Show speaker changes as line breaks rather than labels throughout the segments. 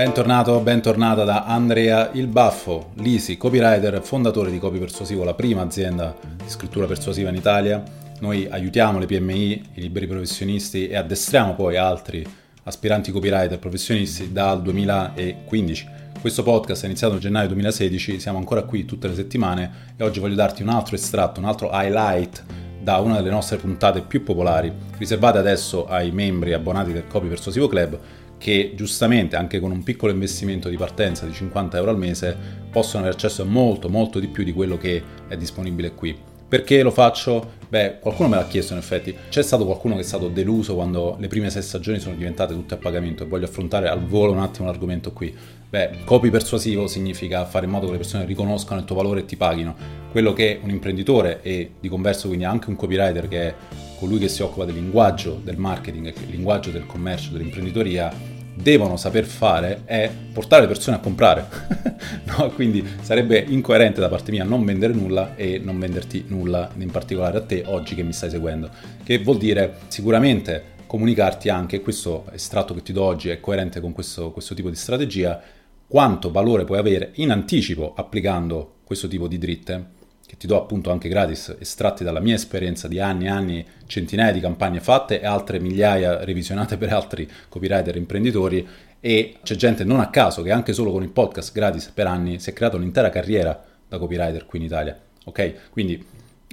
Bentornato, bentornata da Andrea Il Baffo, Lisi, copywriter, fondatore di Copy Persuasivo, la prima azienda di scrittura persuasiva in Italia. Noi aiutiamo le PMI, i liberi professionisti e addestriamo poi altri aspiranti copywriter professionisti dal 2015. Questo podcast è iniziato nel gennaio 2016, siamo ancora qui tutte le settimane e oggi voglio darti un altro estratto, un altro highlight da una delle nostre puntate più popolari, riservate adesso ai membri abbonati del Copy Persuasivo Club che giustamente anche con un piccolo investimento di partenza di 50 euro al mese possono avere accesso a molto molto di più di quello che è disponibile qui. Perché lo faccio? Beh, qualcuno me l'ha chiesto in effetti. C'è stato qualcuno che è stato deluso quando le prime sei stagioni sono diventate tutte a pagamento e voglio affrontare al volo un attimo l'argomento qui. Beh, copy persuasivo significa fare in modo che le persone riconoscano il tuo valore e ti paghino. Quello che un imprenditore e di converso quindi anche un copywriter che è colui che si occupa del linguaggio del marketing, il linguaggio del commercio, dell'imprenditoria, devono saper fare è portare le persone a comprare. no? Quindi sarebbe incoerente da parte mia non vendere nulla e non venderti nulla, in particolare a te oggi che mi stai seguendo. Che vuol dire sicuramente comunicarti anche, questo estratto che ti do oggi è coerente con questo, questo tipo di strategia, quanto valore puoi avere in anticipo applicando questo tipo di dritte che ti do appunto anche gratis, estratti dalla mia esperienza di anni e anni, centinaia di campagne fatte e altre migliaia revisionate per altri copywriter imprenditori e c'è gente non a caso che anche solo con il podcast gratis per anni si è creata un'intera carriera da copywriter qui in Italia. Ok? Quindi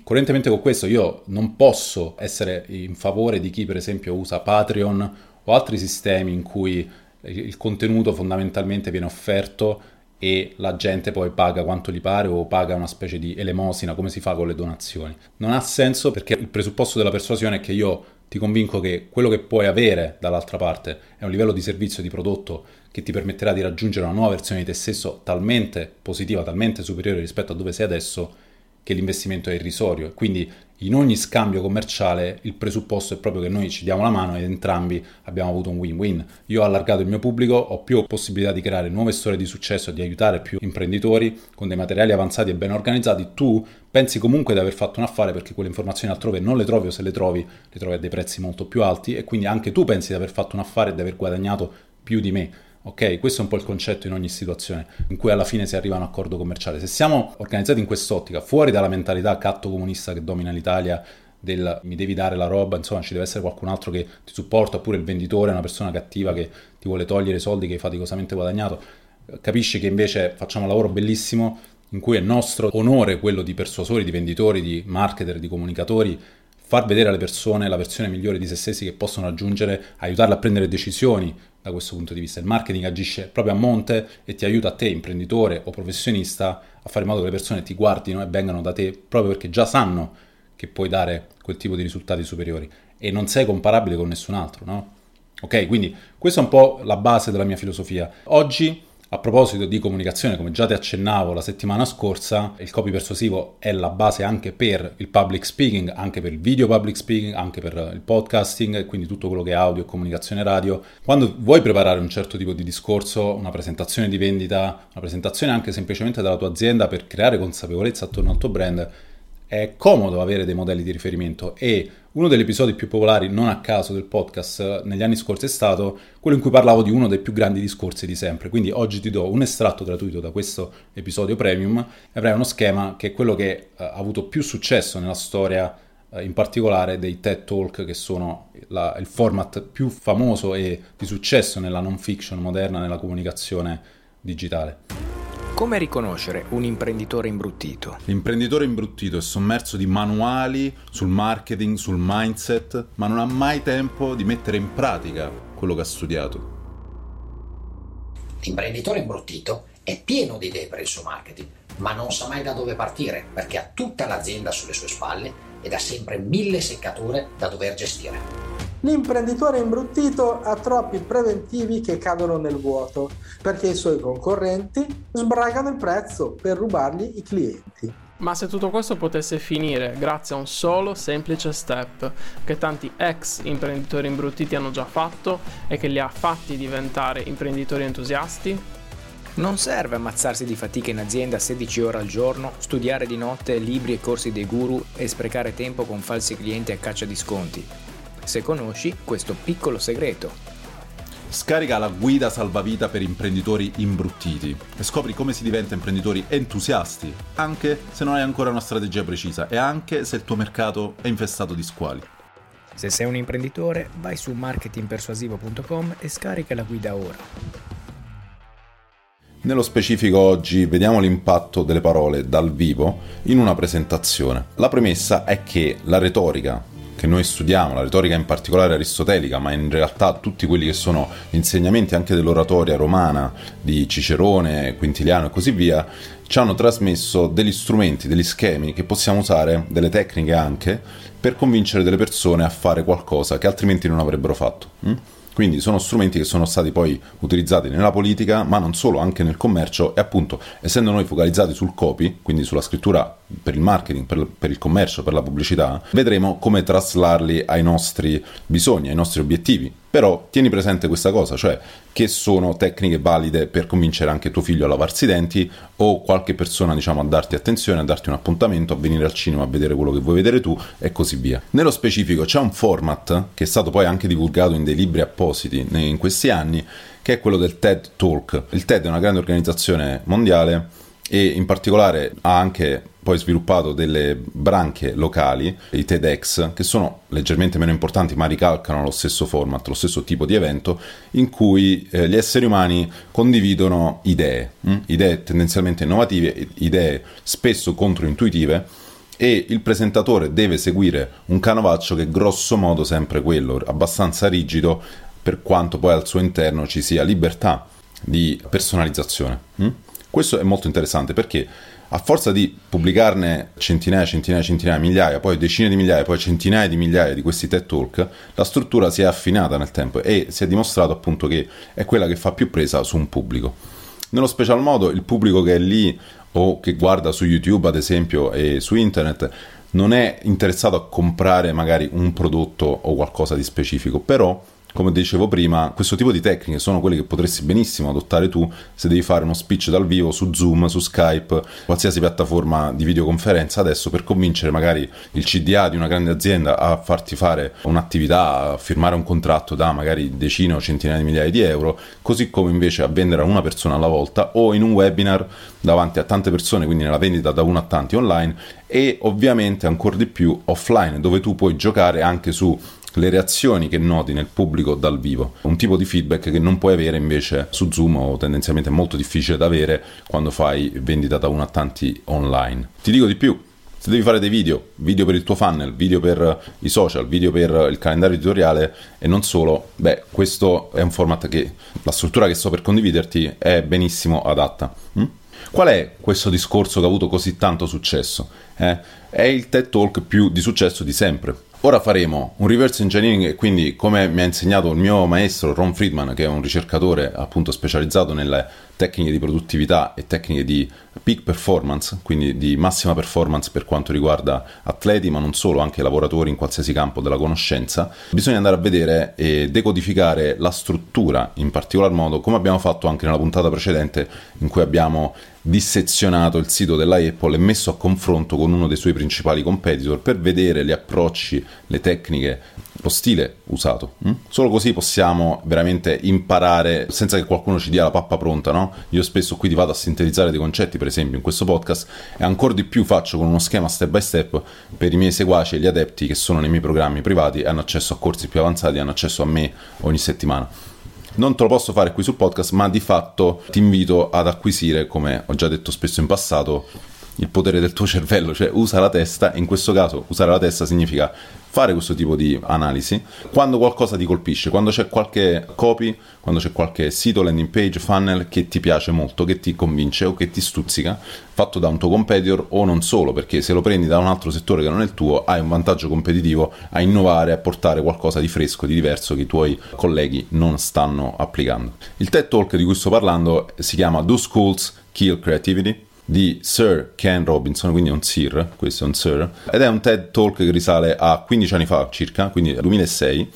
coerentemente con questo io non posso essere in favore di chi per esempio usa Patreon o altri sistemi in cui il contenuto fondamentalmente viene offerto e la gente poi paga quanto gli pare o paga una specie di elemosina come si fa con le donazioni. Non ha senso perché il presupposto della persuasione è che io ti convinco che quello che puoi avere dall'altra parte è un livello di servizio, di prodotto che ti permetterà di raggiungere una nuova versione di te stesso talmente positiva, talmente superiore rispetto a dove sei adesso che l'investimento è irrisorio. Quindi in ogni scambio commerciale il presupposto è proprio che noi ci diamo la mano ed entrambi abbiamo avuto un win-win. Io ho allargato il mio pubblico, ho più possibilità di creare nuove storie di successo, di aiutare più imprenditori con dei materiali avanzati e ben organizzati. Tu pensi comunque di aver fatto un affare perché quelle informazioni altrove non le trovi o se le trovi le trovi a dei prezzi molto più alti e quindi anche tu pensi di aver fatto un affare e di aver guadagnato più di me. Ok, questo è un po' il concetto in ogni situazione in cui alla fine si arriva a un accordo commerciale. Se siamo organizzati in quest'ottica, fuori dalla mentalità catto comunista che domina l'Italia, del mi devi dare la roba, insomma ci deve essere qualcun altro che ti supporta, oppure il venditore è una persona cattiva che ti vuole togliere i soldi che hai faticosamente guadagnato, capisci che invece facciamo un lavoro bellissimo in cui è nostro onore quello di persuasori, di venditori, di marketer, di comunicatori, far vedere alle persone la versione migliore di se stessi che possono raggiungere, aiutarle a prendere decisioni, da questo punto di vista. Il marketing agisce proprio a monte e ti aiuta a te, imprenditore o professionista, a fare in modo che le persone ti guardino e vengano da te proprio perché già sanno che puoi dare quel tipo di risultati superiori e non sei comparabile con nessun altro, no? Ok, quindi questa è un po' la base della mia filosofia. Oggi a proposito di comunicazione, come già ti accennavo la settimana scorsa, il copy persuasivo è la base anche per il public speaking, anche per il video public speaking, anche per il podcasting, quindi tutto quello che è audio e comunicazione radio. Quando vuoi preparare un certo tipo di discorso, una presentazione di vendita, una presentazione anche semplicemente della tua azienda per creare consapevolezza attorno al tuo brand, è comodo avere dei modelli di riferimento e uno degli episodi più popolari, non a caso, del podcast eh, negli anni scorsi è stato quello in cui parlavo di uno dei più grandi discorsi di sempre. Quindi oggi ti do un estratto gratuito da questo episodio premium e avrai uno schema che è quello che uh, ha avuto più successo nella storia, uh, in particolare dei TED Talk, che sono la, il format più famoso e di successo nella non fiction moderna, nella comunicazione digitale.
Come riconoscere un imprenditore imbruttito?
L'imprenditore imbruttito è sommerso di manuali sul marketing, sul mindset, ma non ha mai tempo di mettere in pratica quello che ha studiato.
L'imprenditore imbruttito è pieno di idee per il suo marketing, ma non sa mai da dove partire perché ha tutta l'azienda sulle sue spalle ed ha sempre mille seccature da dover gestire.
L'imprenditore imbruttito ha troppi preventivi che cadono nel vuoto perché i suoi concorrenti sbragano il prezzo per rubargli i clienti.
Ma se tutto questo potesse finire grazie a un solo semplice step che tanti ex imprenditori imbruttiti hanno già fatto e che li ha fatti diventare imprenditori entusiasti?
Non serve ammazzarsi di fatica in azienda 16 ore al giorno, studiare di notte libri e corsi dei guru e sprecare tempo con falsi clienti a caccia di sconti se conosci questo piccolo segreto.
Scarica la guida salvavita per imprenditori imbruttiti e scopri come si diventa imprenditori entusiasti, anche se non hai ancora una strategia precisa e anche se il tuo mercato è infestato di squali.
Se sei un imprenditore, vai su marketingpersuasivo.com e scarica la guida ora.
Nello specifico oggi vediamo l'impatto delle parole dal vivo in una presentazione. La premessa è che la retorica che noi studiamo, la retorica in particolare aristotelica, ma in realtà tutti quelli che sono gli insegnamenti anche dell'oratoria romana di Cicerone, Quintiliano e così via, ci hanno trasmesso degli strumenti, degli schemi che possiamo usare, delle tecniche anche, per convincere delle persone a fare qualcosa che altrimenti non avrebbero fatto. Quindi sono strumenti che sono stati poi utilizzati nella politica, ma non solo, anche nel commercio e appunto essendo noi focalizzati sul copy, quindi sulla scrittura per il marketing, per, per, il commercio, per la pubblicità, vedremo come traslarli ai nostri bisogni, ai nostri obiettivi. Però tieni presente questa cosa, cioè che sono tecniche valide per convincere anche tuo figlio a lavarsi i denti o qualche persona, diciamo, a darti attenzione, a darti un appuntamento, a venire al cinema a vedere quello che vuoi vedere tu e così via. Nello specifico c'è un format che è stato poi anche divulgato in dei libri appositi in questi anni, che è quello del TED Talk. Il TED è una grande organizzazione mondiale e in particolare ha anche poi sviluppato delle branche locali, i TEDx, che sono leggermente meno importanti ma ricalcano lo stesso format, lo stesso tipo di evento, in cui eh, gli esseri umani condividono idee, hm? idee tendenzialmente innovative, idee spesso controintuitive e il presentatore deve seguire un canovaccio che è grosso modo sempre quello, abbastanza rigido per quanto poi al suo interno ci sia libertà di personalizzazione. Hm? Questo è molto interessante perché a forza di pubblicarne centinaia, centinaia, centinaia, migliaia, poi decine di migliaia, poi centinaia di migliaia di questi TED Talk, la struttura si è affinata nel tempo e si è dimostrato appunto che è quella che fa più presa su un pubblico. Nello special modo il pubblico che è lì o che guarda su YouTube ad esempio e su internet non è interessato a comprare magari un prodotto o qualcosa di specifico, però come dicevo prima, questo tipo di tecniche sono quelle che potresti benissimo adottare tu se devi fare uno speech dal vivo su Zoom, su Skype, qualsiasi piattaforma di videoconferenza adesso per convincere magari il CDA di una grande azienda a farti fare un'attività, a firmare un contratto da magari decine o centinaia di migliaia di euro, così come invece a vendere a una persona alla volta o in un webinar davanti a tante persone, quindi nella vendita da uno a tanti online e ovviamente ancora di più offline, dove tu puoi giocare anche su le reazioni che noti nel pubblico dal vivo, un tipo di feedback che non puoi avere invece su Zoom o tendenzialmente è molto difficile da avere quando fai vendita da uno a tanti online. Ti dico di più, se devi fare dei video, video per il tuo funnel, video per i social, video per il calendario editoriale e non solo, beh, questo è un format che la struttura che sto per condividerti è benissimo adatta. Hm? Qual è questo discorso che ha avuto così tanto successo? Eh? È il TED Talk più di successo di sempre Ora faremo un reverse engineering e quindi come mi ha insegnato il mio maestro Ron Friedman che è un ricercatore appunto specializzato nelle tecniche di produttività e tecniche di peak performance, quindi di massima performance per quanto riguarda atleti ma non solo, anche lavoratori in qualsiasi campo della conoscenza, bisogna andare a vedere e decodificare la struttura in particolar modo come abbiamo fatto anche nella puntata precedente in cui abbiamo dissezionato il sito della Apple e messo a confronto con uno dei suoi principali competitor per vedere gli approcci, le tecniche, lo stile usato. Mm? Solo così possiamo veramente imparare senza che qualcuno ci dia la pappa pronta, no? Io spesso qui ti vado a sintetizzare dei concetti, per esempio, in questo podcast e ancora di più faccio con uno schema step by step per i miei seguaci e gli adepti che sono nei miei programmi privati hanno accesso a corsi più avanzati, hanno accesso a me ogni settimana. Non te lo posso fare qui sul podcast, ma di fatto ti invito ad acquisire, come ho già detto spesso in passato, il potere del tuo cervello, cioè usa la testa, in questo caso usare la testa significa fare questo tipo di analisi quando qualcosa ti colpisce, quando c'è qualche copy, quando c'è qualche sito, landing page, funnel che ti piace molto, che ti convince o che ti stuzzica, fatto da un tuo competitor o non solo, perché se lo prendi da un altro settore che non è il tuo, hai un vantaggio competitivo a innovare, a portare qualcosa di fresco, di diverso che i tuoi colleghi non stanno applicando. Il TED Talk di cui sto parlando si chiama Do Schools Kill Creativity? Di Sir Ken Robinson, quindi è un Sir, questo è un Sir, ed è un TED Talk che risale a 15 anni fa circa, quindi 2006,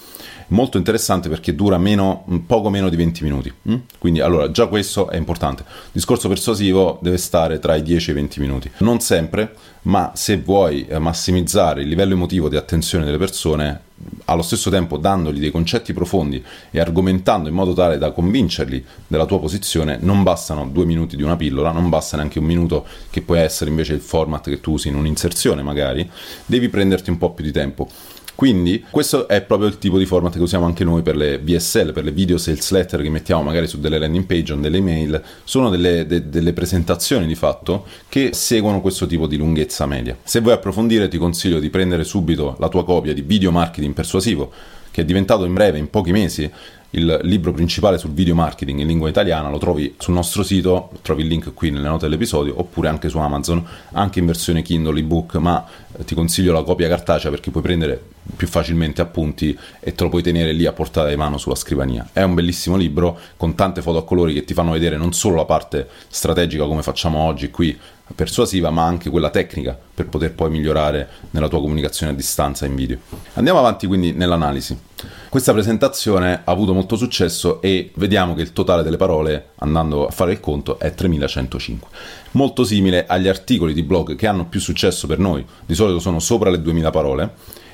molto interessante perché dura meno, poco meno di 20 minuti. Mm? Quindi allora già questo è importante. Il discorso persuasivo deve stare tra i 10 e i 20 minuti. Non sempre, ma se vuoi eh, massimizzare il livello emotivo di attenzione delle persone, allo stesso tempo dandogli dei concetti profondi e argomentando in modo tale da convincerli della tua posizione, non bastano due minuti di una pillola, non basta neanche un minuto che può essere invece il format che tu usi in un'inserzione magari, devi prenderti un po' più di tempo. Quindi questo è proprio il tipo di format che usiamo anche noi per le VSL, per le video sales letter che mettiamo magari su delle landing page o delle email, sono delle, de, delle presentazioni di fatto che seguono questo tipo di lunghezza media. Se vuoi approfondire ti consiglio di prendere subito la tua copia di video marketing persuasivo che è diventato in breve, in pochi mesi, il libro principale sul video marketing in lingua italiana, lo trovi sul nostro sito, trovi il link qui nelle note dell'episodio, oppure anche su Amazon, anche in versione Kindle ebook, ma eh, ti consiglio la copia cartacea perché puoi prendere più facilmente appunti e te lo puoi tenere lì a portata di mano sulla scrivania. È un bellissimo libro con tante foto a colori che ti fanno vedere non solo la parte strategica come facciamo oggi qui persuasiva, ma anche quella tecnica per poter poi migliorare nella tua comunicazione a distanza in video. Andiamo avanti quindi nell'analisi. Questa presentazione ha avuto molto successo e vediamo che il totale delle parole, andando a fare il conto, è 3105. Molto simile agli articoli di blog che hanno più successo per noi, di solito sono sopra le 2000 parole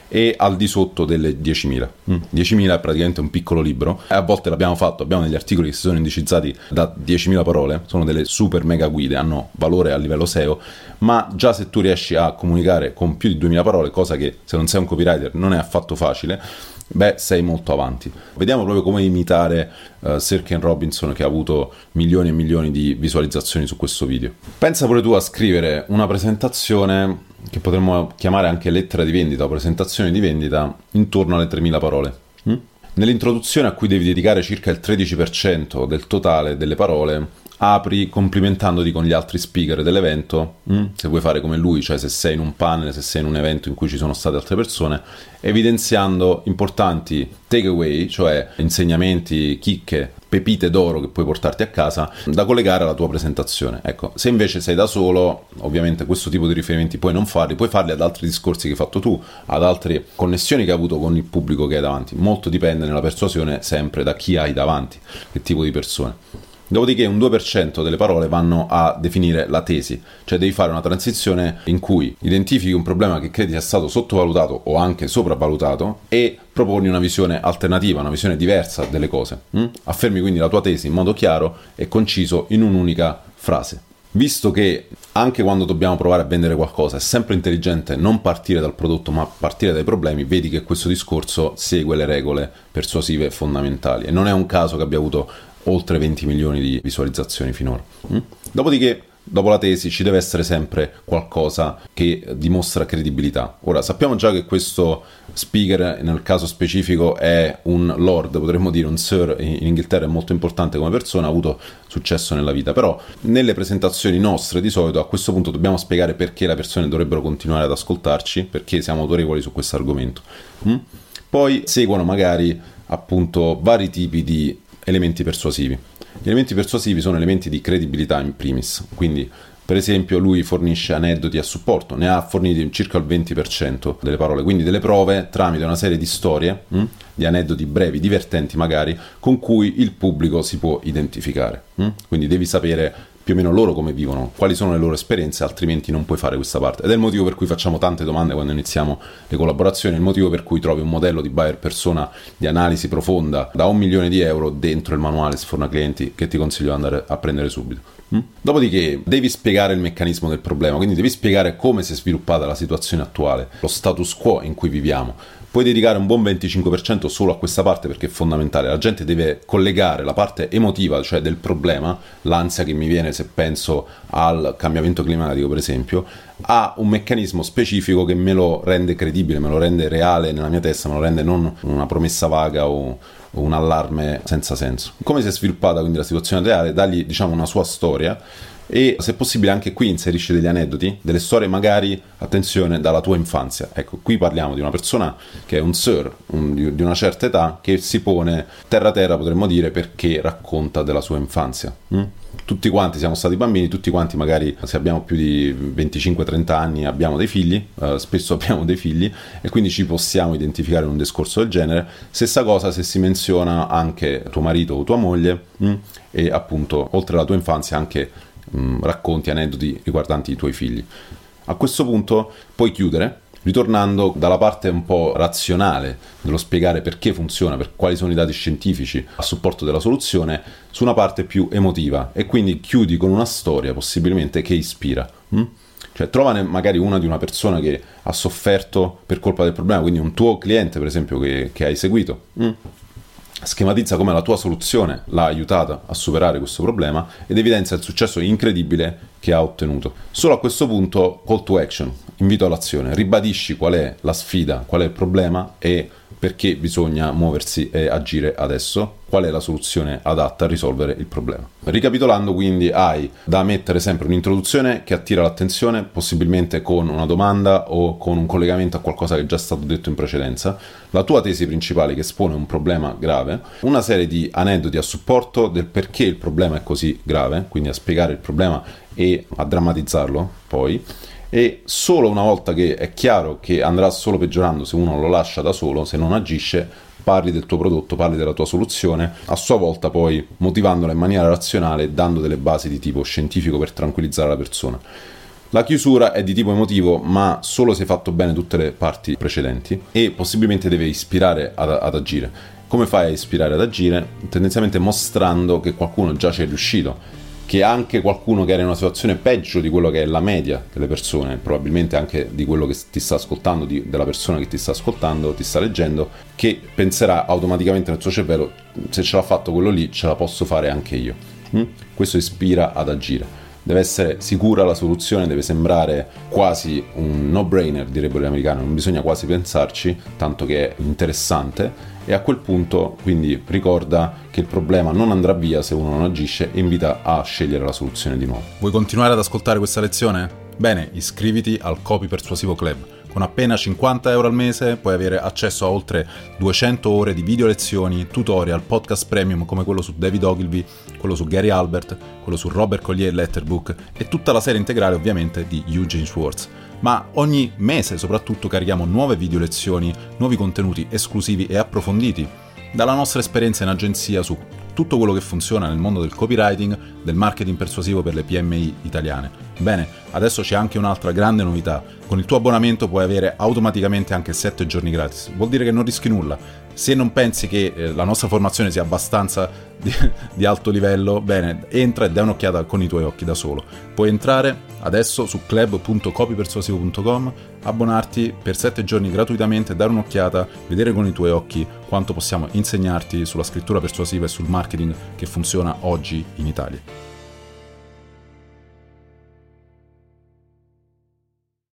e al di sotto delle 10.000. Mm. 10.000 è praticamente un piccolo libro e a volte l'abbiamo fatto, abbiamo degli articoli che si sono indicizzati da 10.000 parole, sono delle super mega guide, hanno valore a livello SEO, ma già se tu riesci a comunicare con più di 2.000 parole, cosa che se non sei un copywriter non è affatto facile, beh, sei molto avanti. Vediamo proprio come imitare uh, Sir Ken Robinson che ha avuto milioni e milioni di visualizzazioni su questo video. Pensa pure tu a scrivere una presentazione che potremmo chiamare anche lettera di vendita o presentazione di vendita intorno alle 3.000 parole. Mm? Nell'introduzione a cui devi dedicare circa il 13% del totale delle parole, apri complimentandoti con gli altri speaker dell'evento, mm? se vuoi fare come lui, cioè se sei in un panel, se sei in un evento in cui ci sono state altre persone, evidenziando importanti takeaway, cioè insegnamenti, chicche, pepite d'oro che puoi portarti a casa da collegare alla tua presentazione. Ecco, se invece sei da solo, ovviamente questo tipo di riferimenti puoi non farli, puoi farli ad altri discorsi che hai fatto tu, ad altre connessioni che hai avuto con il pubblico che hai davanti. Molto dipende nella persuasione sempre da chi hai davanti, che tipo di persone. Dopodiché un 2% delle parole vanno a definire la tesi, cioè devi fare una transizione in cui identifichi un problema che credi sia stato sottovalutato o anche sopravvalutato e proponi una visione alternativa, una visione diversa delle cose. Mm? Affermi quindi la tua tesi in modo chiaro e conciso in un'unica frase. Visto che anche quando dobbiamo provare a vendere qualcosa è sempre intelligente non partire dal prodotto ma partire dai problemi, vedi che questo discorso segue le regole persuasive fondamentali e non è un caso che abbia avuto oltre 20 milioni di visualizzazioni finora. Mm? Dopodiché dopo la tesi ci deve essere sempre qualcosa che dimostra credibilità. Ora sappiamo già che questo speaker nel caso specifico è un lord, potremmo dire un sir in Inghilterra è molto importante come persona, ha avuto successo nella vita, però nelle presentazioni nostre di solito a questo punto dobbiamo spiegare perché le persone dovrebbero continuare ad ascoltarci, perché siamo autorevoli su questo argomento. Mm? Poi seguono magari appunto vari tipi di elementi persuasivi. Gli elementi persuasivi sono elementi di credibilità in primis, quindi per esempio lui fornisce aneddoti a supporto, ne ha forniti circa il 20% delle parole, quindi delle prove tramite una serie di storie, mh? Hm, di aneddoti brevi, divertenti magari, con cui il pubblico si può identificare. Mh? Quindi devi sapere più o meno loro come vivono, quali sono le loro esperienze, altrimenti non puoi fare questa parte. Ed è il motivo per cui facciamo tante domande quando iniziamo le collaborazioni, il motivo per cui trovi un modello di buyer persona di analisi profonda da un milione di euro dentro il manuale Sforna Clienti che ti consiglio di andare a prendere subito. Mm? Dopodiché devi spiegare il meccanismo del problema, quindi devi spiegare come si è sviluppata la situazione attuale, lo status quo in cui viviamo puoi dedicare un buon 25% solo a questa parte perché è fondamentale. La gente deve collegare la parte emotiva, cioè del problema, l'ansia che mi viene se penso al cambiamento climatico, per esempio, a un meccanismo specifico che me lo rende credibile, me lo rende reale nella mia testa, me lo rende non una promessa vaga o un allarme senza senso. Come si è sviluppata quindi la situazione reale? Dagli diciamo una sua storia e se possibile anche qui inserisci degli aneddoti, delle storie magari, attenzione, dalla tua infanzia. Ecco, qui parliamo di una persona che è un sir un, di, una certa età che si pone terra terra, potremmo dire, perché racconta della sua infanzia. Mm? tutti quanti siamo stati bambini, tutti quanti magari se abbiamo più di 25-30 anni abbiamo dei figli, eh, spesso abbiamo dei figli e quindi ci possiamo identificare in un discorso del genere. Stessa cosa se si menziona anche tuo marito o tua moglie mm, e appunto oltre alla tua infanzia anche mm, racconti, aneddoti riguardanti i tuoi figli. A questo punto puoi chiudere ritornando dalla parte un po' razionale dello spiegare perché funziona, per quali sono i dati scientifici a supporto della soluzione, su una parte più emotiva e quindi chiudi con una storia possibilmente che ispira. Hm? Cioè trovane magari una di una persona che ha sofferto per colpa del problema, quindi un tuo cliente per esempio che, che hai seguito. Hm? Schematizza come la tua soluzione l'ha aiutata a superare questo problema ed evidenzia il successo incredibile che ha ottenuto. Solo a questo punto call to action, invito all'azione, ribadisci qual è la sfida, qual è il problema e perché bisogna muoversi e agire adesso, qual è la soluzione adatta a risolvere il problema. Ricapitolando quindi hai da mettere sempre un'introduzione che attira l'attenzione, possibilmente con una domanda o con un collegamento a qualcosa che è già stato detto in precedenza, la tua tesi principale che espone un problema grave, una serie di aneddoti a supporto del perché il problema è così grave, quindi a spiegare il problema e a drammatizzarlo poi. E solo una volta che è chiaro che andrà solo peggiorando se uno lo lascia da solo, se non agisce, parli del tuo prodotto, parli della tua soluzione, a sua volta poi motivandola in maniera razionale, dando delle basi di tipo scientifico per tranquillizzare la persona. La chiusura è di tipo emotivo, ma solo se hai fatto bene tutte le parti precedenti e possibilmente deve ispirare ad, ad agire. Come fai a ispirare ad agire? Tendenzialmente mostrando che qualcuno già ci è riuscito che anche qualcuno che era in una situazione peggio di quello che è la media delle persone, probabilmente anche di quello che ti sta ascoltando, di, della persona che ti sta ascoltando, ti sta leggendo, che penserà automaticamente nel suo cervello, se ce l'ha fatto quello lì, ce la posso fare anche io. Mm? Questo ispira ad agire. Deve essere sicura la soluzione, deve sembrare quasi un no-brainer, direbbero gli americani, non bisogna quasi pensarci, tanto che è interessante e a quel punto quindi ricorda che il problema non andrà via se uno non agisce e invita a scegliere la soluzione di nuovo. Vuoi continuare ad ascoltare questa lezione? Bene, iscriviti al Copy Persuasivo Club. Con appena 50 euro al mese puoi avere accesso a oltre 200 ore di video lezioni, tutorial, podcast premium come quello su David Ogilvy, quello su Gary Albert, quello su Robert Collier Letterbook e tutta la serie integrale ovviamente di Eugene Schwartz ma ogni mese soprattutto carichiamo nuove video lezioni, nuovi contenuti esclusivi e approfonditi dalla nostra esperienza in agenzia su tutto quello che funziona nel mondo del copywriting, del marketing persuasivo per le PMI italiane. Bene, adesso c'è anche un'altra grande novità. Con il tuo abbonamento puoi avere automaticamente anche 7 giorni gratis. Vuol dire che non rischi nulla. Se non pensi che eh, la nostra formazione sia abbastanza di, di alto livello, bene, entra e dai un'occhiata con i tuoi occhi da solo. Puoi entrare adesso su club.copypersuasivo.com, abbonarti per 7 giorni gratuitamente, dare un'occhiata, vedere con i tuoi occhi quanto possiamo insegnarti sulla scrittura persuasiva e sul marketing che funziona oggi in Italia.